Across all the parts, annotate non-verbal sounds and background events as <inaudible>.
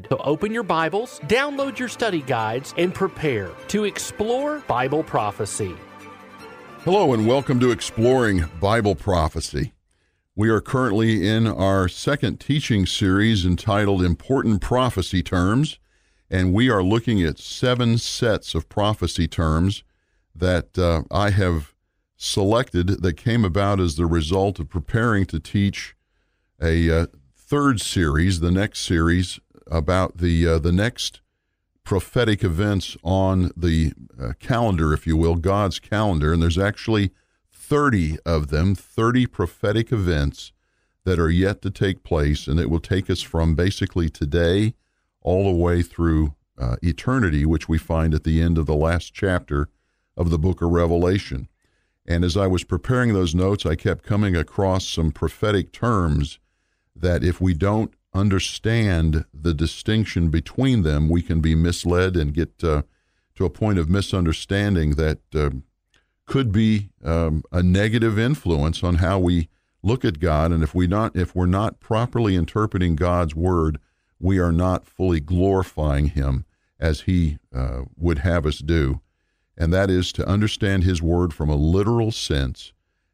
guide. So open your Bibles, download your study guides, and prepare to explore Bible prophecy. Hello, and welcome to Exploring Bible Prophecy. We are currently in our second teaching series entitled Important Prophecy Terms, and we are looking at seven sets of prophecy terms that uh, I have selected that came about as the result of preparing to teach a uh, third series, the next series about the uh, the next prophetic events on the uh, calendar, if you will, God's calendar, and there's actually 30 of them, 30 prophetic events that are yet to take place, and it will take us from basically today all the way through uh, eternity, which we find at the end of the last chapter of the book of Revelation. And as I was preparing those notes, I kept coming across some prophetic terms that if we don't understand the distinction between them, we can be misled and get uh, to a point of misunderstanding that uh, could be um, a negative influence on how we look at God. And if we not if we're not properly interpreting God's word, we are not fully glorifying Him as He uh, would have us do. And that is to understand His word from a literal sense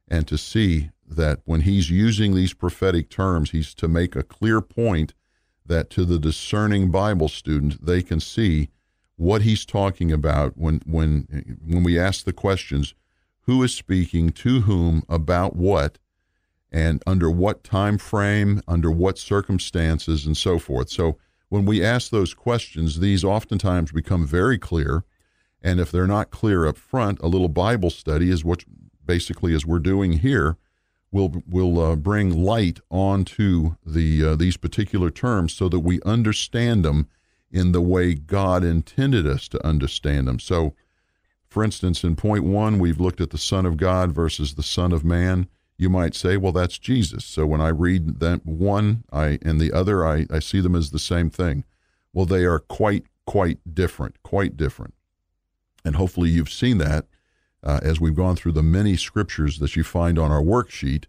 and to see that when he's using these prophetic terms, he's to make a clear point that to the discerning Bible student, they can see what he's talking about when when when we ask the questions, who is speaking to whom about what and under what time frame, under what circumstances and so forth. So when we ask those questions, these oftentimes become very clear. And if they're not clear up front, a little Bible study is what basically as we're doing here will will uh, bring light onto the uh, these particular terms so that we understand them in the way God intended us to understand them. So, for instance, in point one, we've looked at the Son of God versus the Son of Man. You might say, well, that's Jesus. So when I read that one, I and the other, I, I see them as the same thing. Well, they are quite quite different, quite different. And hopefully, you've seen that uh, as we've gone through the many scriptures that you find on our worksheet,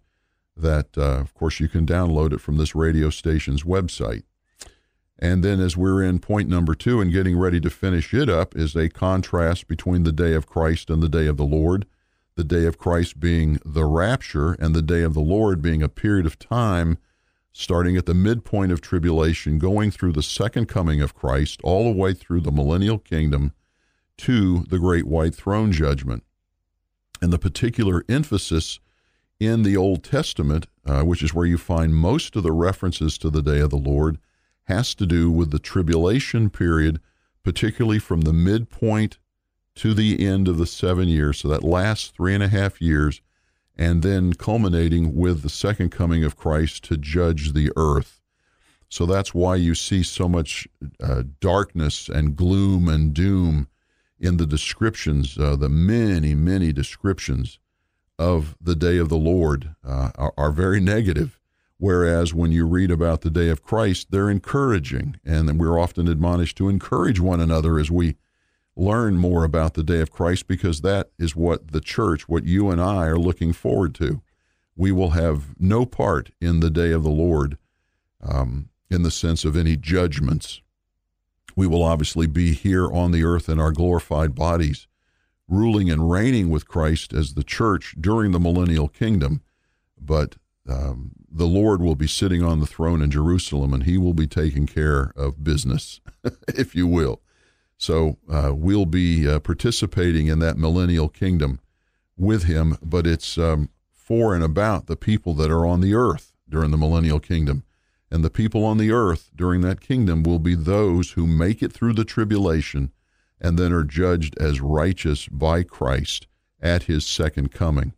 that, uh, of course, you can download it from this radio station's website. And then, as we're in point number two and getting ready to finish it up, is a contrast between the day of Christ and the day of the Lord. The day of Christ being the rapture, and the day of the Lord being a period of time starting at the midpoint of tribulation, going through the second coming of Christ, all the way through the millennial kingdom to the great white throne judgment and the particular emphasis in the Old Testament, uh, which is where you find most of the references to the day of the Lord, has to do with the tribulation period, particularly from the midpoint to the end of the seven years, so that last three and a half years, and then culminating with the second coming of Christ to judge the earth. So that's why you see so much uh, darkness and gloom and doom in the descriptions, uh, the many, many descriptions of the day of the Lord uh, are, are, very negative. Whereas when you read about the day of Christ, they're encouraging. And we're often admonished to encourage one another as we learn more about the day of Christ because that is what the church, what you and I are looking forward to. We will have no part in the day of the Lord um, in the sense of any judgments we will obviously be here on the earth in our glorified bodies, ruling and reigning with Christ as the church during the millennial kingdom. But um, the Lord will be sitting on the throne in Jerusalem and he will be taking care of business, <laughs> if you will. So uh, we'll be uh, participating in that millennial kingdom with him, but it's um, for and about the people that are on the earth during the millennial kingdom. And the people on the earth during that kingdom will be those who make it through the tribulation and then are judged as righteous by Christ at his second coming.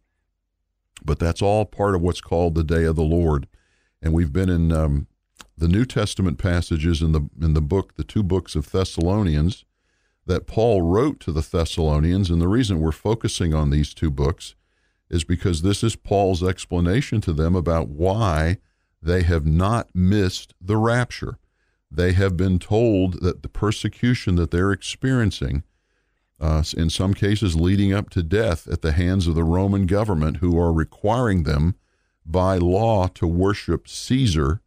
But that's all part of what's called the day of the Lord. And we've been in um, the New Testament passages in the in the book, the two books of Thessalonians, that Paul wrote to the Thessalonians, and the reason we're focusing on these two books is because this is Paul's explanation to them about why they have not missed the rapture. They have been told that the persecution that they're experiencing, uh, in some cases leading up to death at the hands of the Roman government, who are requiring them by law to worship Caesar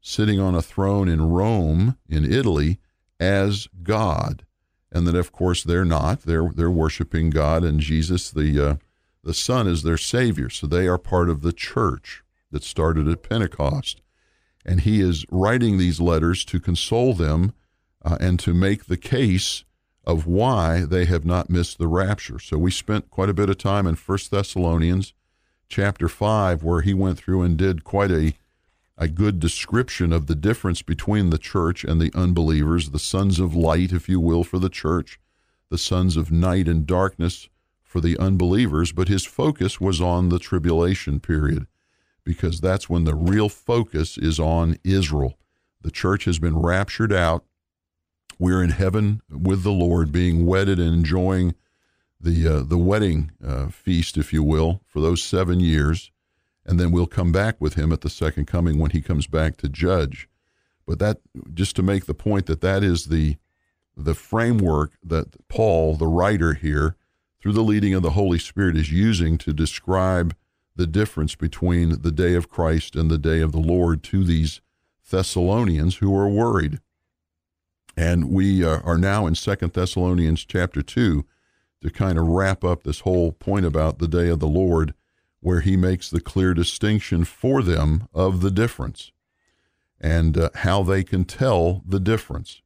sitting on a throne in Rome, in Italy, as God. And that, of course, they're not. They're, they're worshiping God and Jesus, the, uh, the Son, is their Savior. So they are part of the church that started at Pentecost. And he is writing these letters to console them uh, and to make the case of why they have not missed the rapture. So we spent quite a bit of time in First Thessalonians chapter 5 where he went through and did quite a a good description of the difference between the church and the unbelievers, the sons of light, if you will, for the church, the sons of night and darkness for the unbelievers, but his focus was on the tribulation period because that's when the real focus is on Israel. The church has been raptured out. We're in heaven with the Lord, being wedded and enjoying the uh, the wedding uh, feast, if you will, for those seven years, and then we'll come back with him at the second coming when he comes back to judge. But that just to make the point that that is the the framework that Paul, the writer here, through the leading of the Holy Spirit, is using to describe the difference between the day of Christ and the day of the Lord to these Thessalonians who are worried. And we uh, are now in Second Thessalonians chapter 2 to kind of wrap up this whole point about the day of the Lord, where he makes the clear distinction for them of the difference and uh, how they can tell the difference.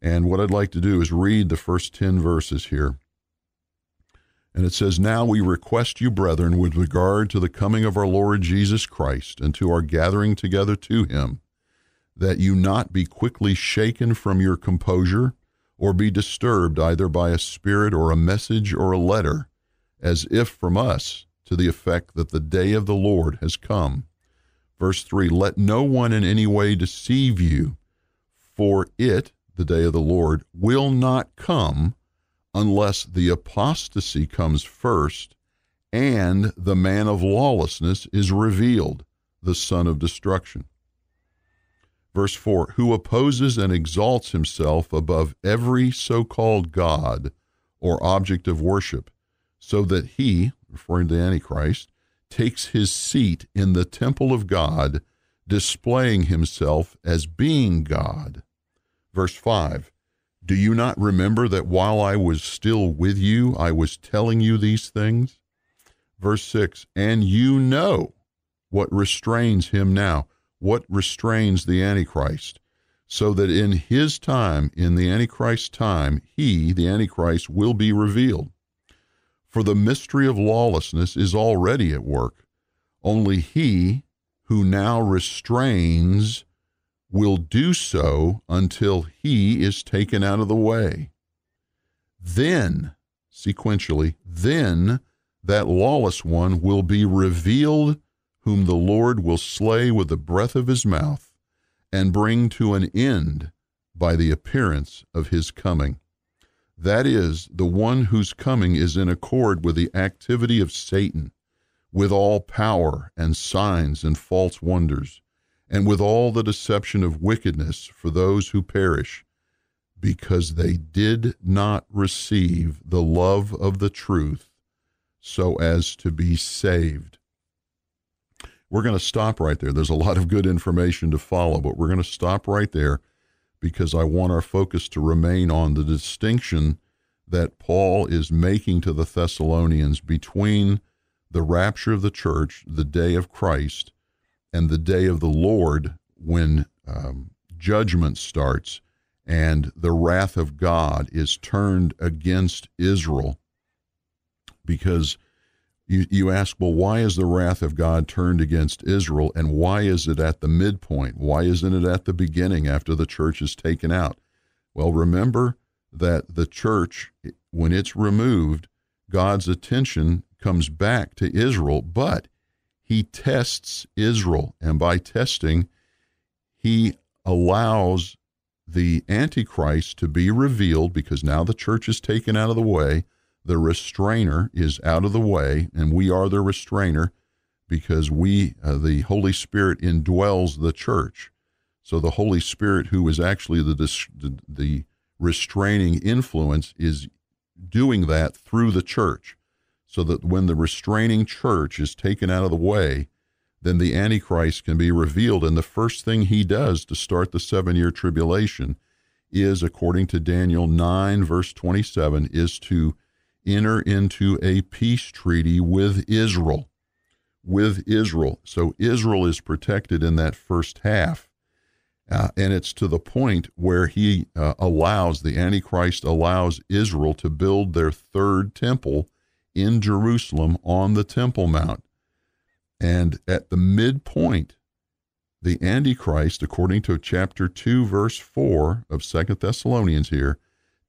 And what I'd like to do is read the first 10 verses here. And it says, Now we request you, brethren, with regard to the coming of our Lord Jesus Christ and to our gathering together to him, that you not be quickly shaken from your composure, or be disturbed either by a spirit or a message or a letter, as if from us, to the effect that the day of the Lord has come. Verse 3 Let no one in any way deceive you, for it, the day of the Lord, will not come unless the apostasy comes first and the man of lawlessness is revealed, the son of destruction. Verse 4 Who opposes and exalts himself above every so called God or object of worship, so that he, referring to Antichrist, takes his seat in the temple of God, displaying himself as being God. Verse 5 do you not remember that while I was still with you, I was telling you these things? Verse 6 And you know what restrains him now, what restrains the Antichrist, so that in his time, in the Antichrist's time, he, the Antichrist, will be revealed. For the mystery of lawlessness is already at work. Only he who now restrains will do so until he is taken out of the way. Then, sequentially, then that lawless one will be revealed, whom the Lord will slay with the breath of his mouth and bring to an end by the appearance of his coming. That is, the one whose coming is in accord with the activity of Satan, with all power and signs and false wonders and with all the deception of wickedness for those who perish, because they did not receive the love of the truth so as to be saved. We're going to stop right there. There's a lot of good information to follow, but we're going to stop right there because I want our focus to remain on the distinction that Paul is making to the Thessalonians between the rapture of the church, the day of Christ, and the day of the Lord when um, judgment starts and the wrath of God is turned against Israel. Because you, you ask, well, why is the wrath of God turned against Israel and why is it at the midpoint? Why isn't it at the beginning after the church is taken out? Well, remember that the church, when it's removed, God's attention comes back to Israel, but he tests Israel, and by testing, he allows the Antichrist to be revealed because now the church is taken out of the way. The restrainer is out of the way, and we are the restrainer because we, uh, the Holy Spirit, indwells the church. So the Holy Spirit, who is actually the, the, the restraining influence, is doing that through the church. So that when the restraining church is taken out of the way, then the Antichrist can be revealed. And the first thing he does to start the seven year tribulation is, according to Daniel 9, verse 27, is to enter into a peace treaty with Israel. With Israel. So Israel is protected in that first half. Uh, and it's to the point where he uh, allows, the Antichrist allows Israel to build their third temple in Jerusalem on the Temple Mount. And at the midpoint, the Antichrist, according to chapter 2, verse 4 of Second Thessalonians here,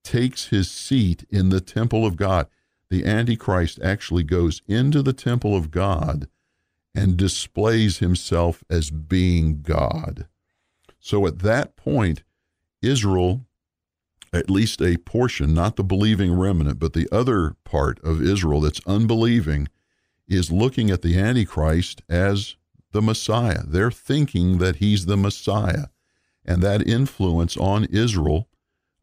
takes his seat in the temple of God. The Antichrist actually goes into the temple of God and displays himself as being God. So at that point, Israel, at least a portion, not the believing remnant, but the other part of Israel that's unbelieving, is looking at the Antichrist as the Messiah. They're thinking that he's the Messiah. And that influence on Israel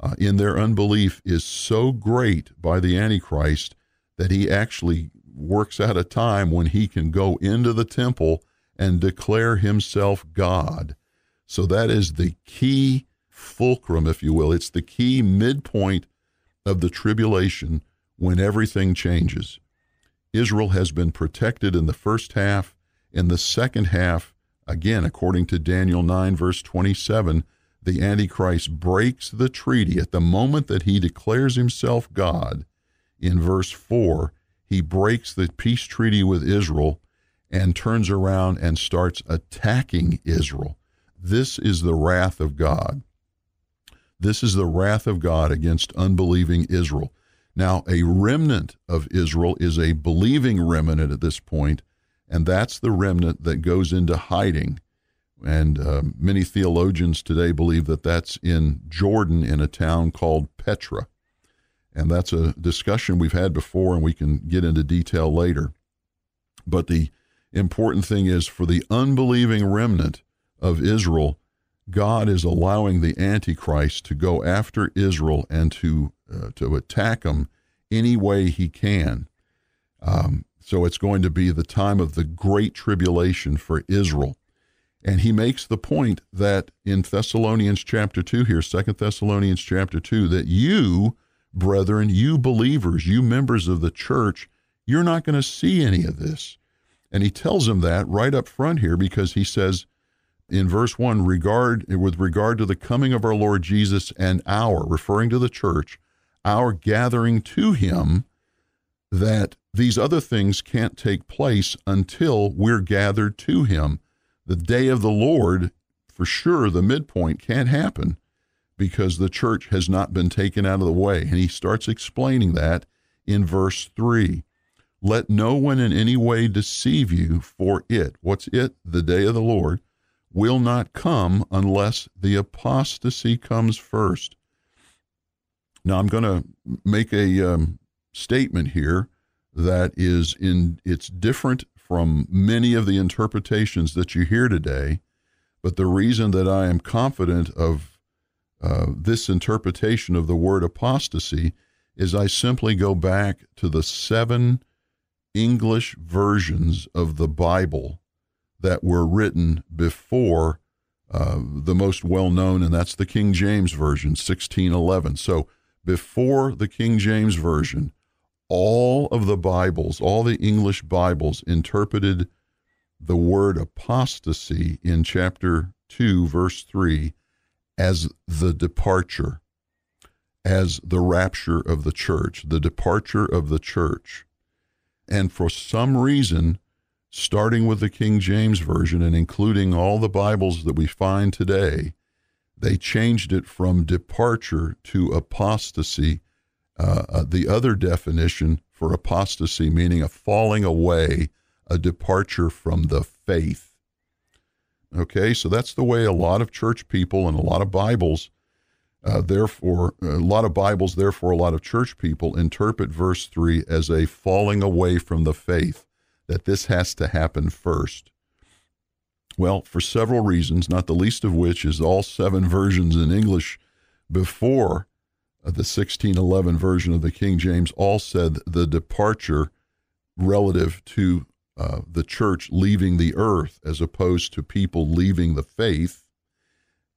uh, in their unbelief is so great by the Antichrist that he actually works out a time when he can go into the temple and declare himself God. So that is the key fulcrum, if you will. It's the key midpoint of the tribulation when everything changes. Israel has been protected in the first half. In the second half, again, according to Daniel 9, verse 27, the Antichrist breaks the treaty at the moment that he declares himself God. In verse 4, he breaks the peace treaty with Israel and turns around and starts attacking Israel. This is the wrath of God. This is the wrath of God against unbelieving Israel. Now, a remnant of Israel is a believing remnant at this point, and that's the remnant that goes into hiding. And uh, many theologians today believe that that's in Jordan in a town called Petra. And that's a discussion we've had before, and we can get into detail later. But the important thing is for the unbelieving remnant of Israel, God is allowing the Antichrist to go after Israel and to uh, to attack them any way he can. Um, so it's going to be the time of the great tribulation for Israel. And he makes the point that in Thessalonians chapter 2 here, Second Thessalonians chapter 2, that you, brethren, you believers, you members of the church, you're not going to see any of this. And he tells them that right up front here because he says, in verse 1 regard with regard to the coming of our Lord Jesus and our referring to the church our gathering to him that these other things can't take place until we're gathered to him. The day of the Lord for sure the midpoint can't happen because the church has not been taken out of the way. And he starts explaining that in verse 3 let no one in any way deceive you for it. What's it? The day of the Lord will not come unless the apostasy comes first. Now, I'm going to make a um, statement here that is in it's different from many of the interpretations that you hear today, but the reason that I am confident of uh, this interpretation of the word apostasy is I simply go back to the seven English versions of the Bible that were written before uh, the most well known, and that's the King James Version, 1611. So before the King James Version, all of the Bibles, all the English Bibles interpreted the word apostasy in chapter 2, verse 3, as the departure, as the rapture of the church, the departure of the church. And for some reason, starting with the King James Version and including all the Bibles that we find today, they changed it from departure to apostasy. Uh, uh, the other definition for apostasy, meaning a falling away, a departure from the faith. Okay, so that's the way a lot of church people and a lot of Bibles, uh, therefore, a lot of Bibles, therefore, a lot of church people interpret verse 3 as a falling away from the faith, that this has to happen first. Well, for several reasons, not the least of which is all seven versions in English before uh, the 1611 version of the King James all said the departure relative to uh, the church leaving the earth as opposed to people leaving the faith.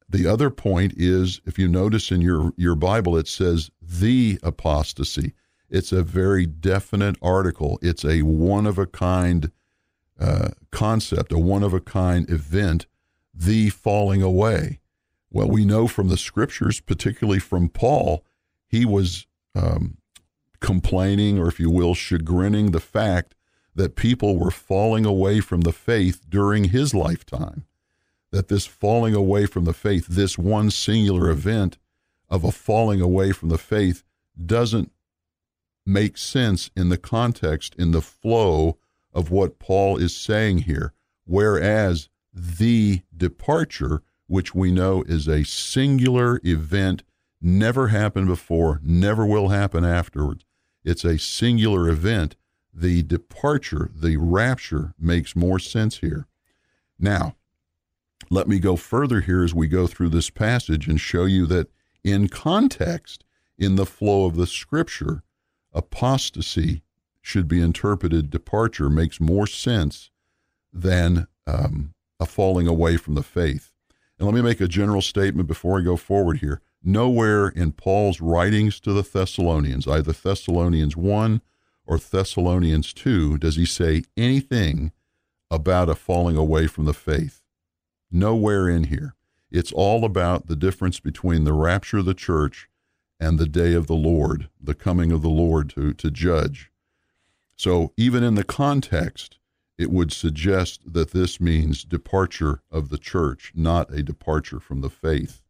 The other point is if you notice in your, your Bible, it says the apostasy. It's a very definite article, it's a one of a kind uh, concept, a one of a kind event, the falling away. Well, we know from the scriptures, particularly from Paul, he was um, complaining, or if you will, chagrining the fact that people were falling away from the faith during his lifetime. That this falling away from the faith, this one singular event of a falling away from the faith, doesn't make sense in the context, in the flow of what Paul is saying here. Whereas the departure, which we know is a singular event, never happened before, never will happen afterwards. It's a singular event the departure, the rapture, makes more sense here. Now, let me go further here as we go through this passage and show you that in context, in the flow of the scripture, apostasy should be interpreted departure makes more sense than um, a falling away from the faith. And let me make a general statement before I go forward here. Nowhere in Paul's writings to the Thessalonians, either Thessalonians 1 or Thessalonians 2 does he say anything about a falling away from the faith. Nowhere in here. It's all about the difference between the rapture of the church and the day of the Lord, the coming of the Lord to, to judge. So, even in the context, it would suggest that this means departure of the church, not a departure from the faith.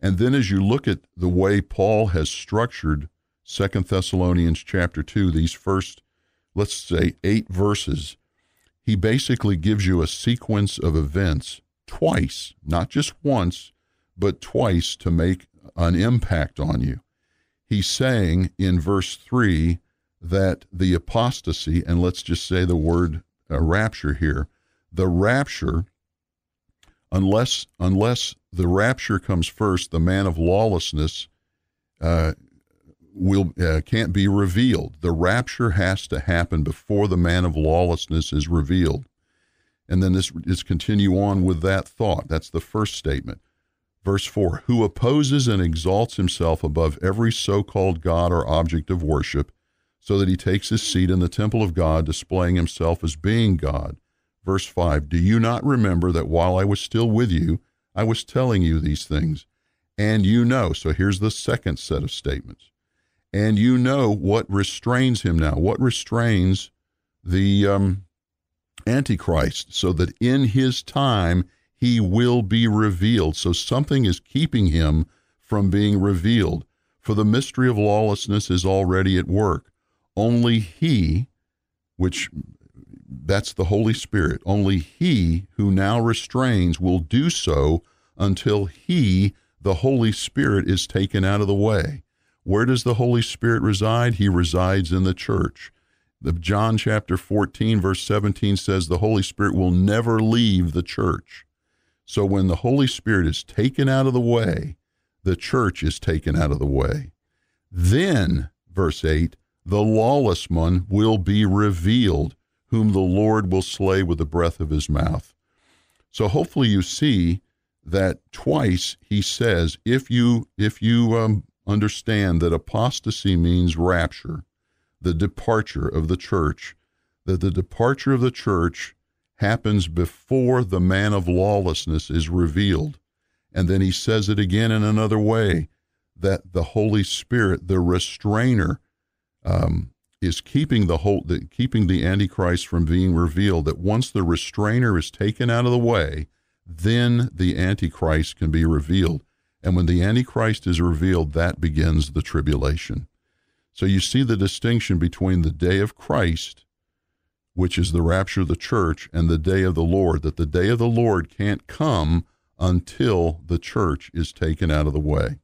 And then, as you look at the way Paul has structured Second Thessalonians chapter 2, these first, let's say, eight verses, he basically gives you a sequence of events twice, not just once, but twice to make an impact on you. He's saying in verse 3 that the apostasy, and let's just say the word uh, rapture here, the rapture, unless unless the rapture comes first, the man of lawlessness uh, will uh, can't be revealed. The rapture has to happen before the man of lawlessness is revealed. And then this is continue on with that thought. That's the first statement. Verse 4 Who opposes and exalts himself above every so called God or object of worship, so that he takes his seat in the temple of God, displaying himself as being God. Verse 5 Do you not remember that while I was still with you, I was telling you these things? And you know. So here's the second set of statements and you know what restrains him now. What restrains the um, Antichrist, so that in his time he will be revealed. So something is keeping him from being revealed. For the mystery of lawlessness is already at work. Only he, which that's the Holy Spirit, only he who now restrains will do so until he, the Holy Spirit, is taken out of the way. Where does the Holy Spirit reside? He resides in the church. The John chapter 14 verse 17 says the Holy Spirit will never leave the church. So when the Holy Spirit is taken out of the way, the church is taken out of the way. Then, verse 8, the lawless one will be revealed, whom the Lord will slay with the breath of his mouth. So hopefully you see that twice he says, if you if you um, understand that apostasy means rapture, the departure of the church, that the departure of the church happens before the man of lawlessness is revealed. And then he says it again in another way that the Holy Spirit, the restrainer, um, is keeping the whole, keeping the Antichrist from being revealed. That once the restrainer is taken out of the way, then the Antichrist can be revealed. And when the Antichrist is revealed, that begins the tribulation. So you see the distinction between the day of Christ, which is the rapture of the church, and the day of the Lord, that the day of the Lord can't come until the church is taken out of the way.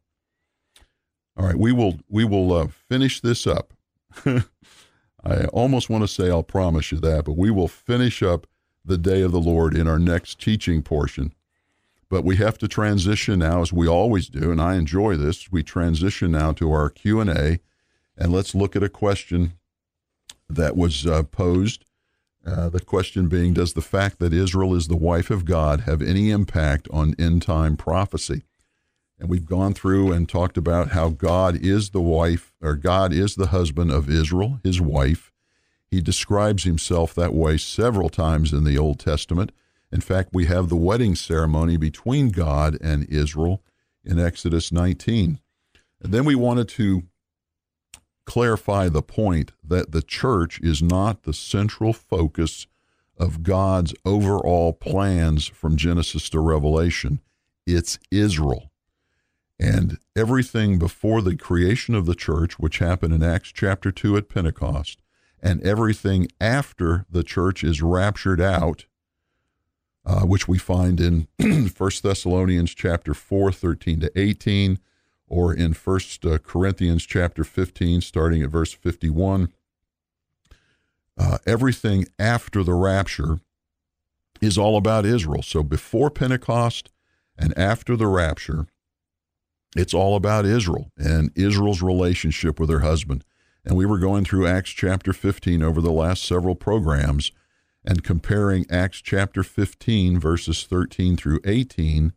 All right, we will we will uh, finish this up. <laughs> I almost want to say I'll promise you that, but we will finish up the day of the Lord in our next teaching portion. But we have to transition now, as we always do, and I enjoy this. We transition now to our Q and A, and let's look at a question that was uh, posed. Uh, the question being, does the fact that Israel is the wife of God have any impact on end time prophecy? And we've gone through and talked about how God is the wife, or God is the husband of Israel, his wife. He describes himself that way several times in the Old Testament. In fact, we have the wedding ceremony between God and Israel in Exodus 19. And then we wanted to clarify the point that the church is not the central focus of God's overall plans from Genesis to Revelation. It's Israel. And everything before the creation of the church, which happened in Acts chapter 2 at Pentecost, and everything after the church is raptured out uh, which we find in <clears throat> 1 Thessalonians chapter 4, 13 to 18, or in 1 uh, Corinthians chapter 15, starting at verse 51. Uh, everything after the rapture is all about Israel. So before Pentecost and after the rapture, it's all about Israel and Israel's relationship with her husband. And we were going through Acts chapter 15 over the last several programs and comparing Acts chapter 15, verses 13 through 18,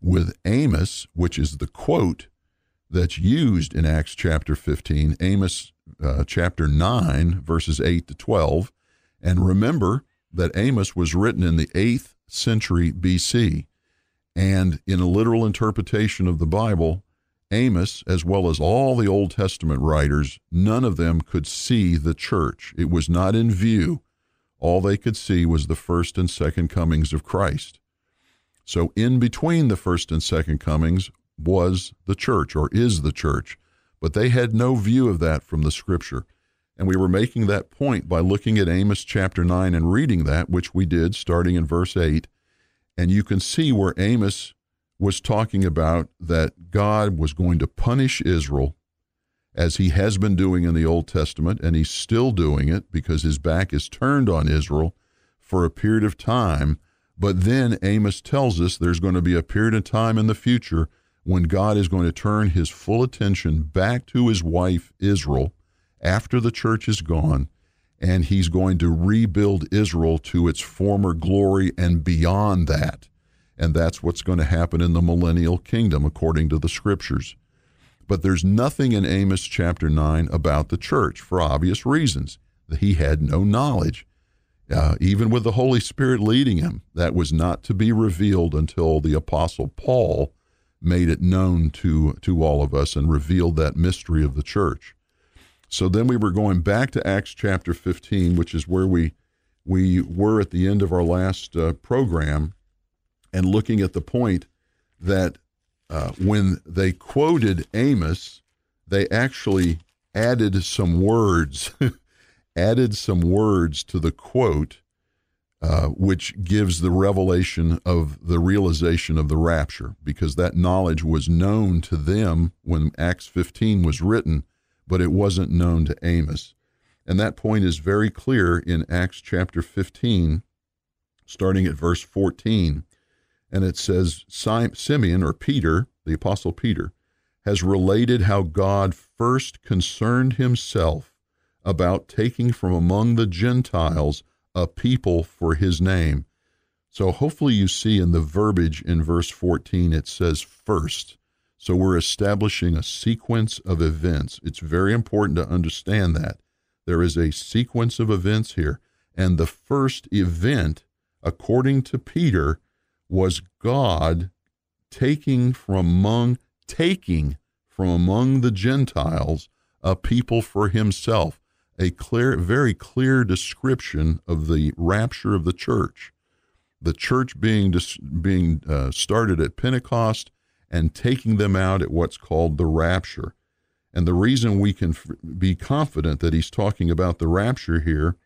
with Amos, which is the quote that's used in Acts chapter 15, Amos uh, chapter 9, verses 8 to 12. And remember that Amos was written in the 8th century BC. And in a literal interpretation of the Bible, Amos, as well as all the Old Testament writers, none of them could see the church. It was not in view all they could see was the first and second comings of Christ. So, in between the first and second comings was the church, or is the church, but they had no view of that from the scripture. And we were making that point by looking at Amos chapter 9 and reading that, which we did starting in verse 8. And you can see where Amos was talking about that God was going to punish Israel as he has been doing in the Old Testament, and he's still doing it because his back is turned on Israel for a period of time. But then Amos tells us there's going to be a period of time in the future when God is going to turn his full attention back to his wife, Israel, after the church is gone, and he's going to rebuild Israel to its former glory and beyond that. And that's what's going to happen in the millennial kingdom, according to the scriptures. But there's nothing in Amos chapter 9 about the church for obvious reasons. He had no knowledge. Uh, even with the Holy Spirit leading him, that was not to be revealed until the Apostle Paul made it known to, to all of us and revealed that mystery of the church. So then we were going back to Acts chapter 15, which is where we, we were at the end of our last uh, program, and looking at the point that uh, when they quoted Amos, they actually added some words, <laughs> added some words to the quote, uh, which gives the revelation of the realization of the rapture, because that knowledge was known to them when Acts 15 was written, but it wasn't known to Amos. And that point is very clear in Acts chapter 15, starting at verse 14 and it says Simeon or Peter, the apostle Peter, has related how God first concerned himself about taking from among the Gentiles a people for his name. So hopefully you see in the verbiage in verse 14 it says first. So we're establishing a sequence of events. It's very important to understand that. There is a sequence of events here. And the first event, according to Peter, was God taking from among taking from among the Gentiles a people for himself. A clear, very clear description of the rapture of the church. The church being being uh, started at Pentecost and taking them out at what's called the rapture. And the reason we can f- be confident that he's talking about the rapture here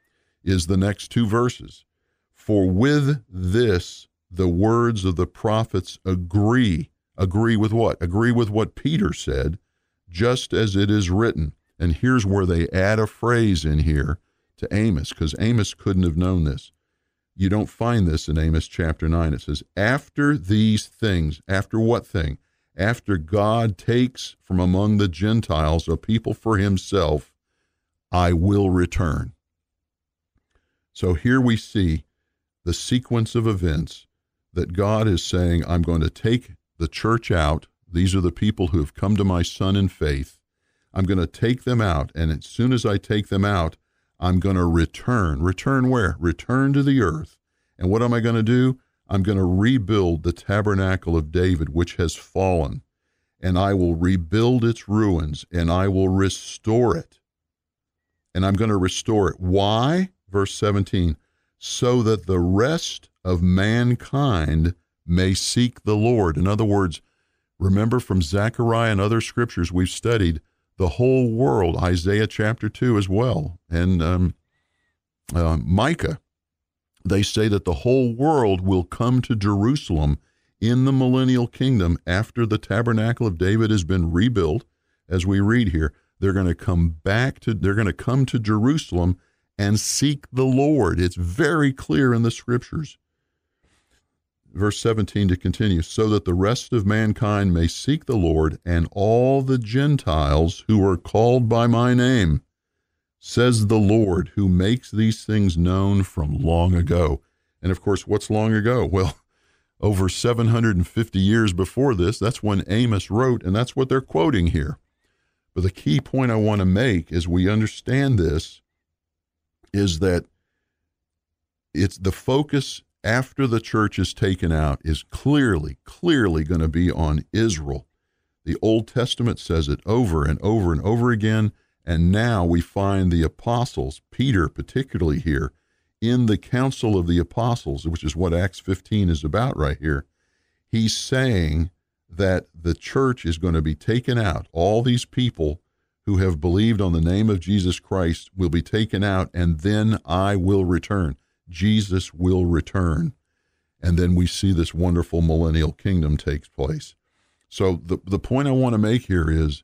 is the next two verses. For with this the words of the prophets agree. Agree with what? Agree with what Peter said, just as it is written. And here's where they add a phrase in here to Amos, because Amos couldn't have known this. You don't find this in Amos chapter 9. It says, After these things, after what thing? After God takes from among the Gentiles a people for himself, I will return. So here we see the sequence of events that God is saying, I'm going to take the church out. These are the people who have come to my son in faith. I'm going to take them out. And as soon as I take them out, I'm going to return. Return where? Return to the earth. And what am I going to do? I'm going to rebuild the tabernacle of David, which has fallen. And I will rebuild its ruins and I will restore it. And I'm going to restore it. Why? Verse 17 so that the rest of mankind may seek the Lord. In other words, remember from Zechariah and other scriptures we've studied, the whole world, Isaiah chapter 2 as well, and um, uh, Micah, they say that the whole world will come to Jerusalem in the millennial kingdom after the tabernacle of David has been rebuilt, as we read here. They're going to come back to, they're going to come to Jerusalem and seek the Lord. It's very clear in the scriptures verse 17 to continue, so that the rest of mankind may seek the Lord and all the Gentiles who are called by my name, says the Lord, who makes these things known from long ago. And of course, what's long ago? <laughs> Well, over 750 years before this, that's when Amos wrote, and that's what they're quoting here. But the key point I want to make as we understand this is that it's the focus after the church is taken out is clearly, clearly going to be on Israel. The Old Testament says it over and over and over again. And now we find the apostles, Peter particularly here, in the council of the apostles, which is what Acts 15 is about right here. He's saying that the church is going to be taken out. All these people who have believed on the name of Jesus Christ will be taken out, and then I will return. Jesus will return. And then we see this wonderful millennial kingdom takes place. So the, the point I want to make here is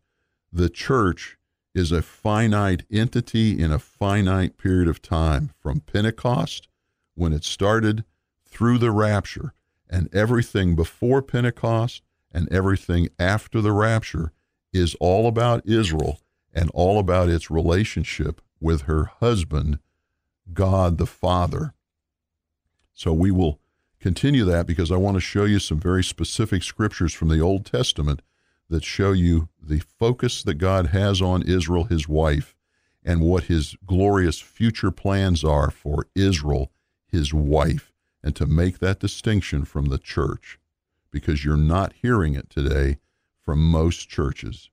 the church is a finite entity in a finite period of time from Pentecost, when it started, through the rapture. And everything before Pentecost and everything after the rapture is all about Israel and all about its relationship with her husband, God the Father. So we will continue that because I want to show you some very specific scriptures from the Old Testament that show you the focus that God has on Israel, his wife, and what his glorious future plans are for Israel, his wife, and to make that distinction from the church because you're not hearing it today from most churches.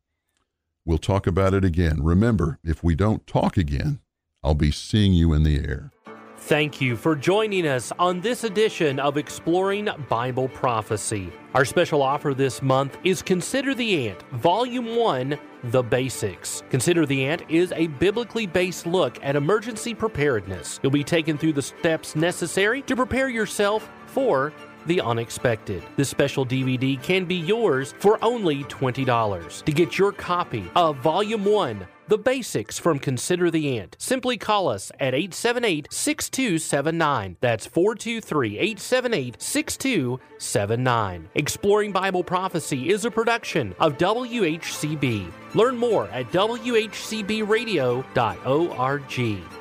We'll talk about it again. Remember, if we don't talk again, I'll be seeing you in the air. Thank you for joining us on this edition of Exploring Bible Prophecy. Our special offer this month is Consider the Ant, Volume 1 The Basics. Consider the Ant is a biblically based look at emergency preparedness. You'll be taken through the steps necessary to prepare yourself for the unexpected. This special DVD can be yours for only $20. To get your copy of Volume 1 the basics from Consider the Ant. Simply call us at 878 6279. That's 423 878 6279. Exploring Bible Prophecy is a production of WHCB. Learn more at WHCBradio.org.